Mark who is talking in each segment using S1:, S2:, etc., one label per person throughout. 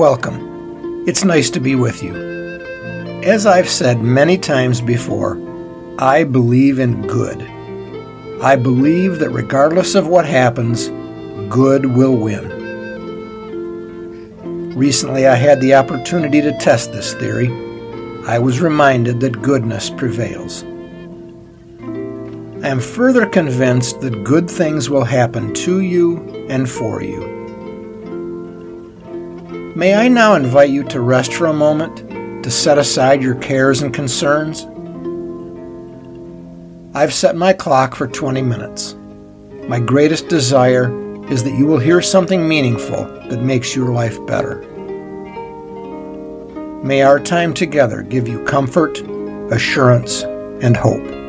S1: welcome. It's nice to be with you. As I've said many times before, I believe in good. I believe that regardless of what happens, good will win. Recently, I had the opportunity to test this theory. I was reminded that goodness prevails. I am further convinced that good things will happen to you and for you. May I now invite you to rest for a moment, to set aside your cares and concerns? I've set my clock for 20 minutes. My greatest desire is that you will hear something meaningful that makes your life better. May our time together give you comfort, assurance, and hope.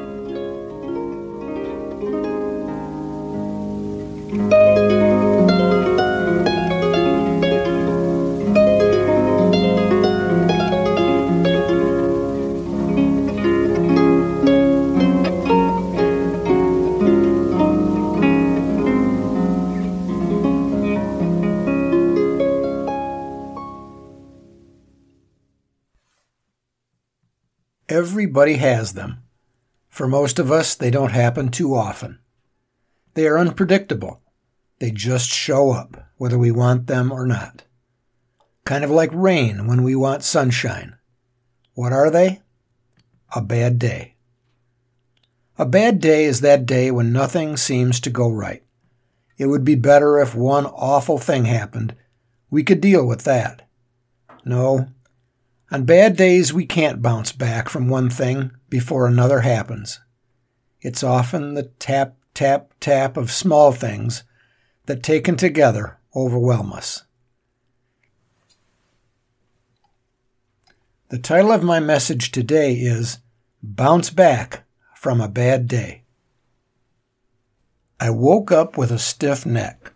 S1: Everybody has them. For most of us, they don't happen too often. They are unpredictable. They just show up, whether we want them or not. Kind of like rain when we want sunshine. What are they? A bad day. A bad day is that day when nothing seems to go right. It would be better if one awful thing happened. We could deal with that. No, on bad days, we can't bounce back from one thing before another happens. It's often the tap, tap, tap of small things that taken together overwhelm us. The title of my message today is Bounce Back from a Bad Day. I woke up with a stiff neck.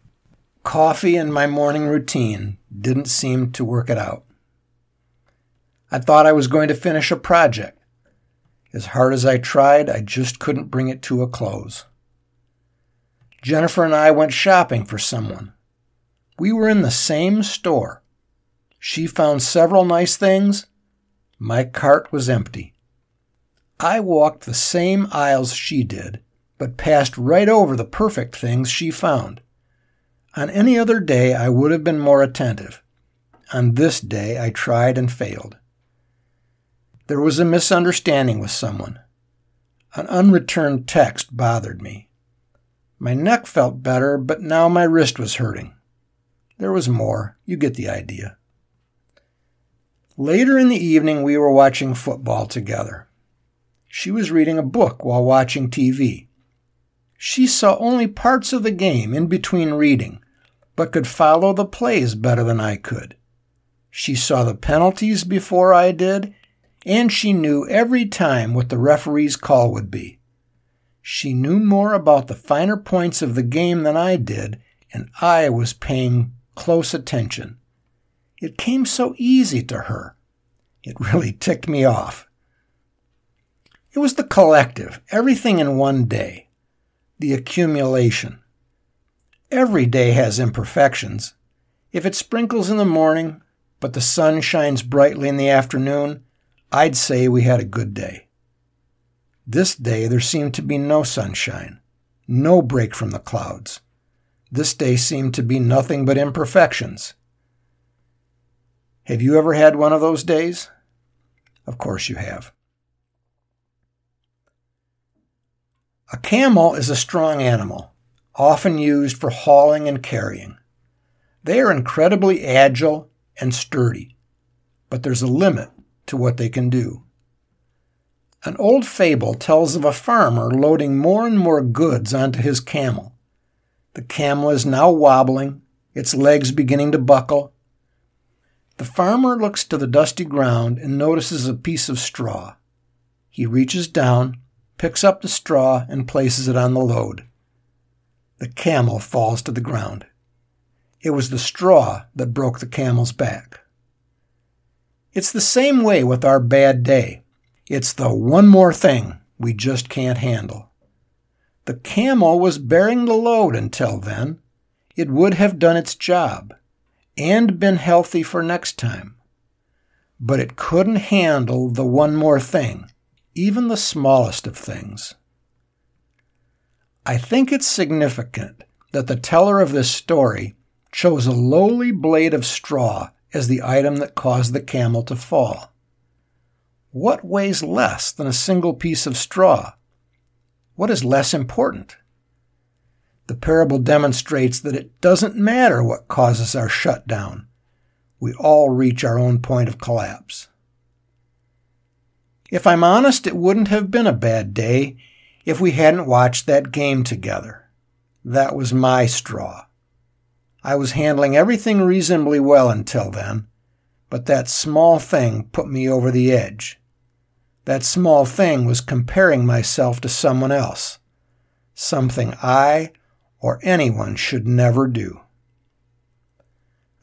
S1: Coffee and my morning routine didn't seem to work it out. I thought I was going to finish a project. As hard as I tried, I just couldn't bring it to a close. Jennifer and I went shopping for someone. We were in the same store. She found several nice things. My cart was empty. I walked the same aisles she did, but passed right over the perfect things she found. On any other day, I would have been more attentive. On this day, I tried and failed. There was a misunderstanding with someone. An unreturned text bothered me. My neck felt better, but now my wrist was hurting. There was more. You get the idea. Later in the evening, we were watching football together. She was reading a book while watching TV. She saw only parts of the game in between reading, but could follow the plays better than I could. She saw the penalties before I did and she knew every time what the referee's call would be. She knew more about the finer points of the game than I did, and I was paying close attention. It came so easy to her. It really ticked me off. It was the collective, everything in one day, the accumulation. Every day has imperfections. If it sprinkles in the morning, but the sun shines brightly in the afternoon, I'd say we had a good day. This day there seemed to be no sunshine, no break from the clouds. This day seemed to be nothing but imperfections. Have you ever had one of those days? Of course you have. A camel is a strong animal, often used for hauling and carrying. They are incredibly agile and sturdy, but there's a limit to what they can do. An old fable tells of a farmer loading more and more goods onto his camel. The camel is now wobbling, its legs beginning to buckle. The farmer looks to the dusty ground and notices a piece of straw. He reaches down, picks up the straw, and places it on the load. The camel falls to the ground. It was the straw that broke the camel's back. It's the same way with our bad day. It's the one more thing we just can't handle. The camel was bearing the load until then. It would have done its job. and been healthy for next time. But it couldn't handle the one more thing, even the smallest of things. I think it's significant that the teller of this story chose a lowly blade of straw as the item that caused the camel to fall. What weighs less than a single piece of straw? What is less important? The parable demonstrates that it doesn't matter what causes our shutdown. We all reach our own point of collapse. If I'm honest, it wouldn't have been a bad day if we hadn't watched that game together. That was my straw. I was handling everything reasonably well until then, but that small thing put me over the edge. That small thing was comparing myself to someone else, something I or anyone should never do.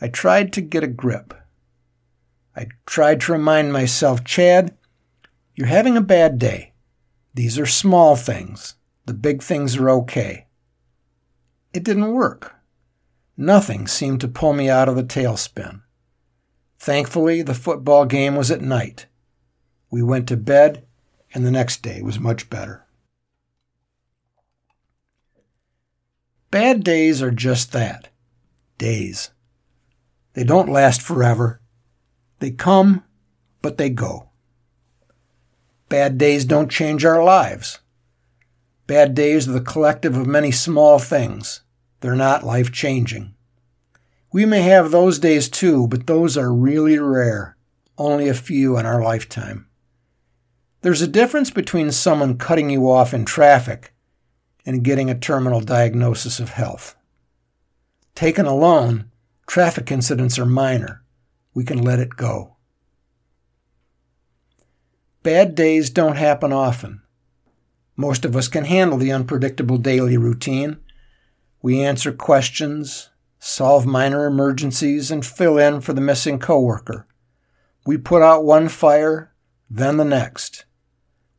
S1: I tried to get a grip. I tried to remind myself, Chad, you're having a bad day. These are small things. The big things are okay. It didn't work. Nothing seemed to pull me out of the tailspin. Thankfully, the football game was at night. We went to bed, and the next day was much better. Bad days are just that days. They don't last forever. They come, but they go. Bad days don't change our lives. Bad days are the collective of many small things. They're not life changing. We may have those days too, but those are really rare, only a few in our lifetime. There's a difference between someone cutting you off in traffic and getting a terminal diagnosis of health. Taken alone, traffic incidents are minor. We can let it go. Bad days don't happen often. Most of us can handle the unpredictable daily routine we answer questions, solve minor emergencies, and fill in for the missing coworker. We put out one fire, then the next.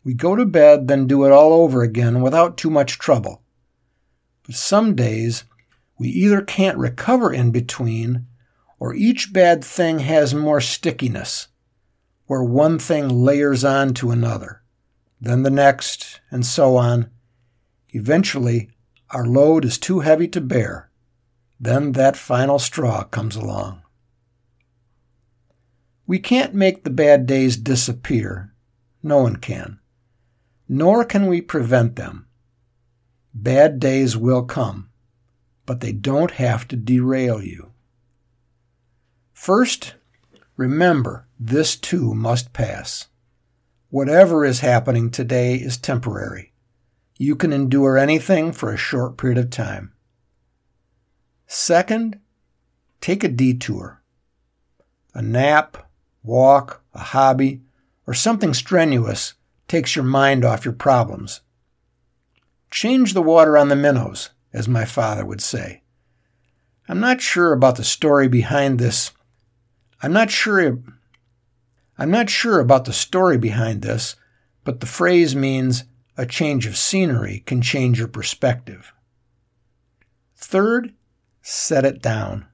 S1: We go to bed, then do it all over again without too much trouble. But some days, we either can't recover in between, or each bad thing has more stickiness, where one thing layers on to another, then the next, and so on. Eventually, our load is too heavy to bear. Then that final straw comes along. We can't make the bad days disappear. No one can. Nor can we prevent them. Bad days will come, but they don't have to derail you. First, remember this too must pass. Whatever is happening today is temporary. You can endure anything for a short period of time. Second, take a detour. A nap, walk, a hobby, or something strenuous takes your mind off your problems. Change the water on the minnows, as my father would say. I'm not sure about the story behind this. I'm not sure I'm not sure about the story behind this, but the phrase means a change of scenery can change your perspective. Third, set it down.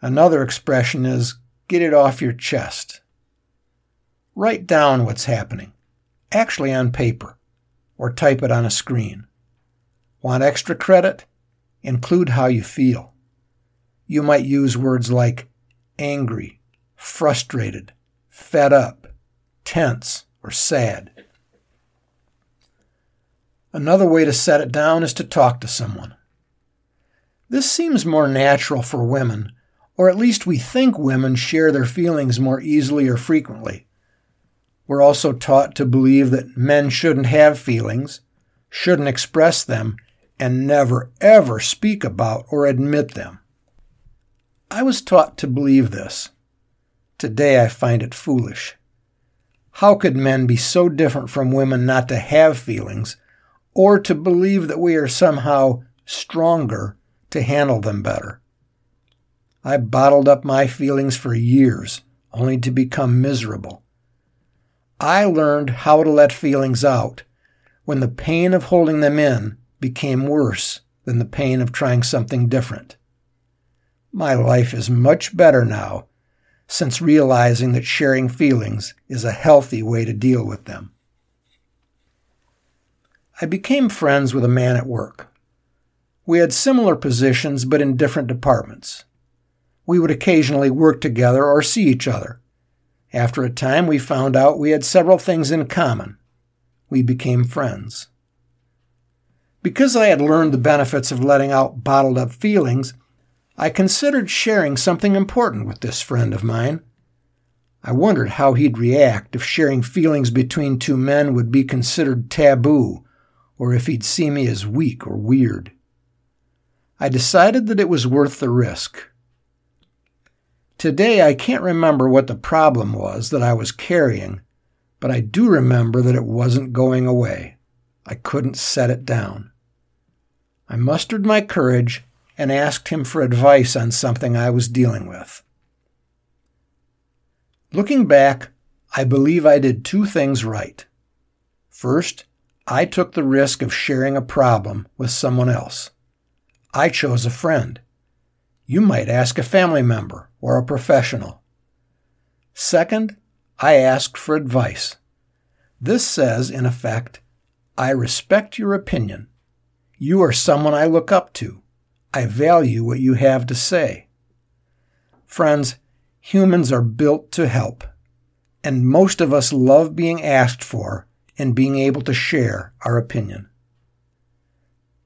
S1: Another expression is get it off your chest. Write down what's happening, actually on paper, or type it on a screen. Want extra credit? Include how you feel. You might use words like angry, frustrated, fed up, tense, or sad. Another way to set it down is to talk to someone. This seems more natural for women, or at least we think women share their feelings more easily or frequently. We're also taught to believe that men shouldn't have feelings, shouldn't express them, and never ever speak about or admit them. I was taught to believe this. Today I find it foolish. How could men be so different from women not to have feelings or to believe that we are somehow stronger to handle them better. I bottled up my feelings for years, only to become miserable. I learned how to let feelings out when the pain of holding them in became worse than the pain of trying something different. My life is much better now since realizing that sharing feelings is a healthy way to deal with them. I became friends with a man at work. We had similar positions but in different departments. We would occasionally work together or see each other. After a time, we found out we had several things in common. We became friends. Because I had learned the benefits of letting out bottled up feelings, I considered sharing something important with this friend of mine. I wondered how he'd react if sharing feelings between two men would be considered taboo, or if he'd see me as weak or weird. I decided that it was worth the risk. Today I can't remember what the problem was that I was carrying, but I do remember that it wasn't going away. I couldn't set it down. I mustered my courage and asked him for advice on something I was dealing with. Looking back, I believe I did two things right. First, I took the risk of sharing a problem with someone else. I chose a friend. You might ask a family member or a professional. Second, I asked for advice. This says, in effect, I respect your opinion. You are someone I look up to. I value what you have to say. Friends, humans are built to help, and most of us love being asked for and being able to share our opinion.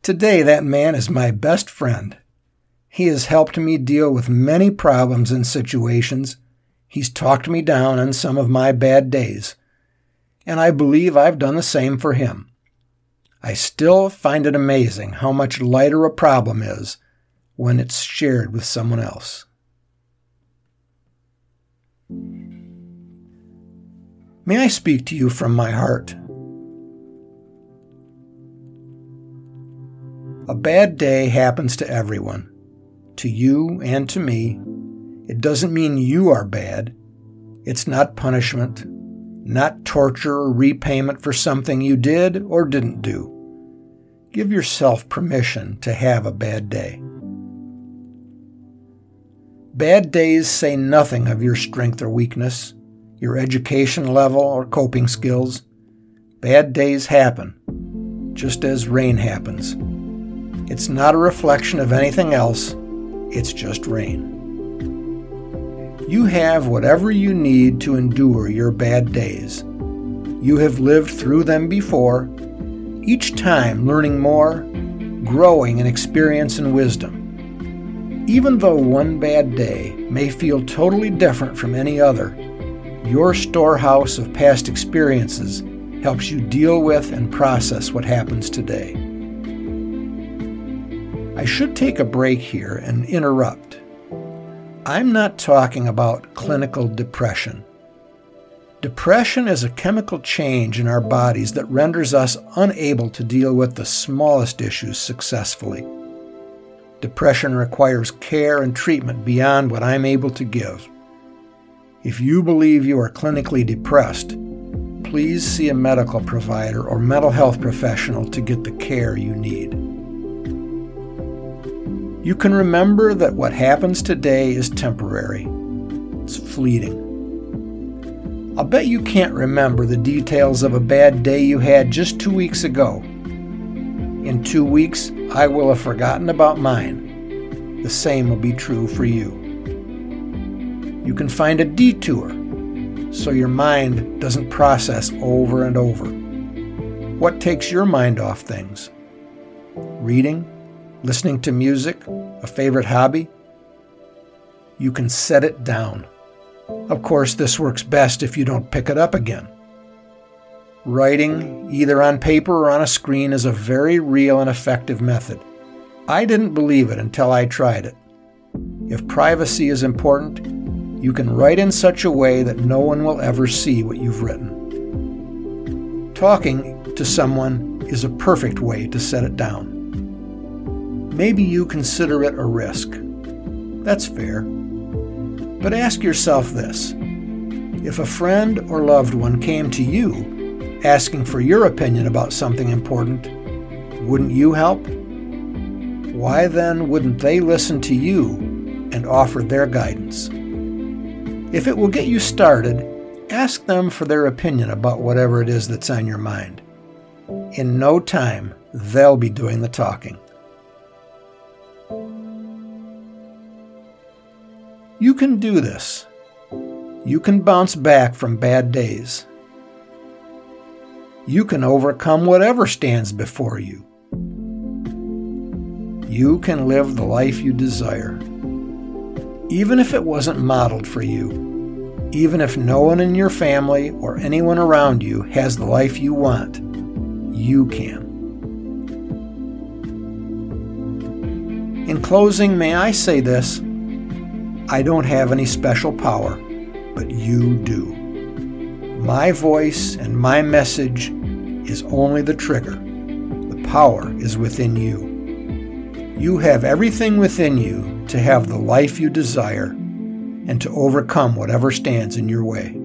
S1: Today, that man is my best friend. He has helped me deal with many problems and situations. He's talked me down on some of my bad days. And I believe I've done the same for him. I still find it amazing how much lighter a problem is when it's shared with someone else. May I speak to you from my heart? A bad day happens to everyone, to you and to me. It doesn't mean you are bad. It's not punishment, not torture or repayment for something you did or didn't do. Give yourself permission to have a bad day. Bad days say nothing of your strength or weakness, your education level or coping skills. Bad days happen, just as rain happens. It's not a reflection of anything else, it's just rain. You have whatever you need to endure your bad days. You have lived through them before each time learning more, growing in experience and wisdom. Even though one bad day may feel totally different from any other, your storehouse of past experiences helps you deal with and process what happens today. I should take a break here and interrupt. I'm not talking about clinical depression. Depression is a chemical change in our bodies that renders us unable to deal with the smallest issues successfully. Depression requires care and treatment beyond what I'm able to give. If you believe you are clinically depressed, please see a medical provider or mental health professional to get the care you need. You can remember that what happens today is temporary, it's fleeting. I'll bet you can't remember the details of a bad day you had just two weeks ago. In two weeks, I will have forgotten about mine. The same will be true for you. You can find a detour so your mind doesn't process over and over. What takes your mind off things? Reading? Listening to music? A favorite hobby? You can set it down. Of course, this works best if you don't pick it up again. Writing, either on paper or on a screen, is a very real and effective method. I didn't believe it until I tried it. If privacy is important, you can write in such a way that no one will ever see what you've written. Talking to someone is a perfect way to set it down. Maybe you consider it a risk. That's fair. But ask yourself this if a friend or loved one came to you asking for your opinion about something important, wouldn't you help? Why then wouldn't they listen to you and offer their guidance. If it will get you started, ask them for their opinion about whatever it is that's on your mind. In no time, they'll be doing the talking. You can do this. You can bounce back from bad days. You can overcome whatever stands before you. You can live the life you desire. Even if it wasn't modeled for you, even if no one in your family or anyone around you has the life you want, you can. In closing, may I say this I don't have any special power, but you do. My voice and my message is only the trigger. The power is within you. You have everything within you to have the life you desire and to overcome whatever stands in your way.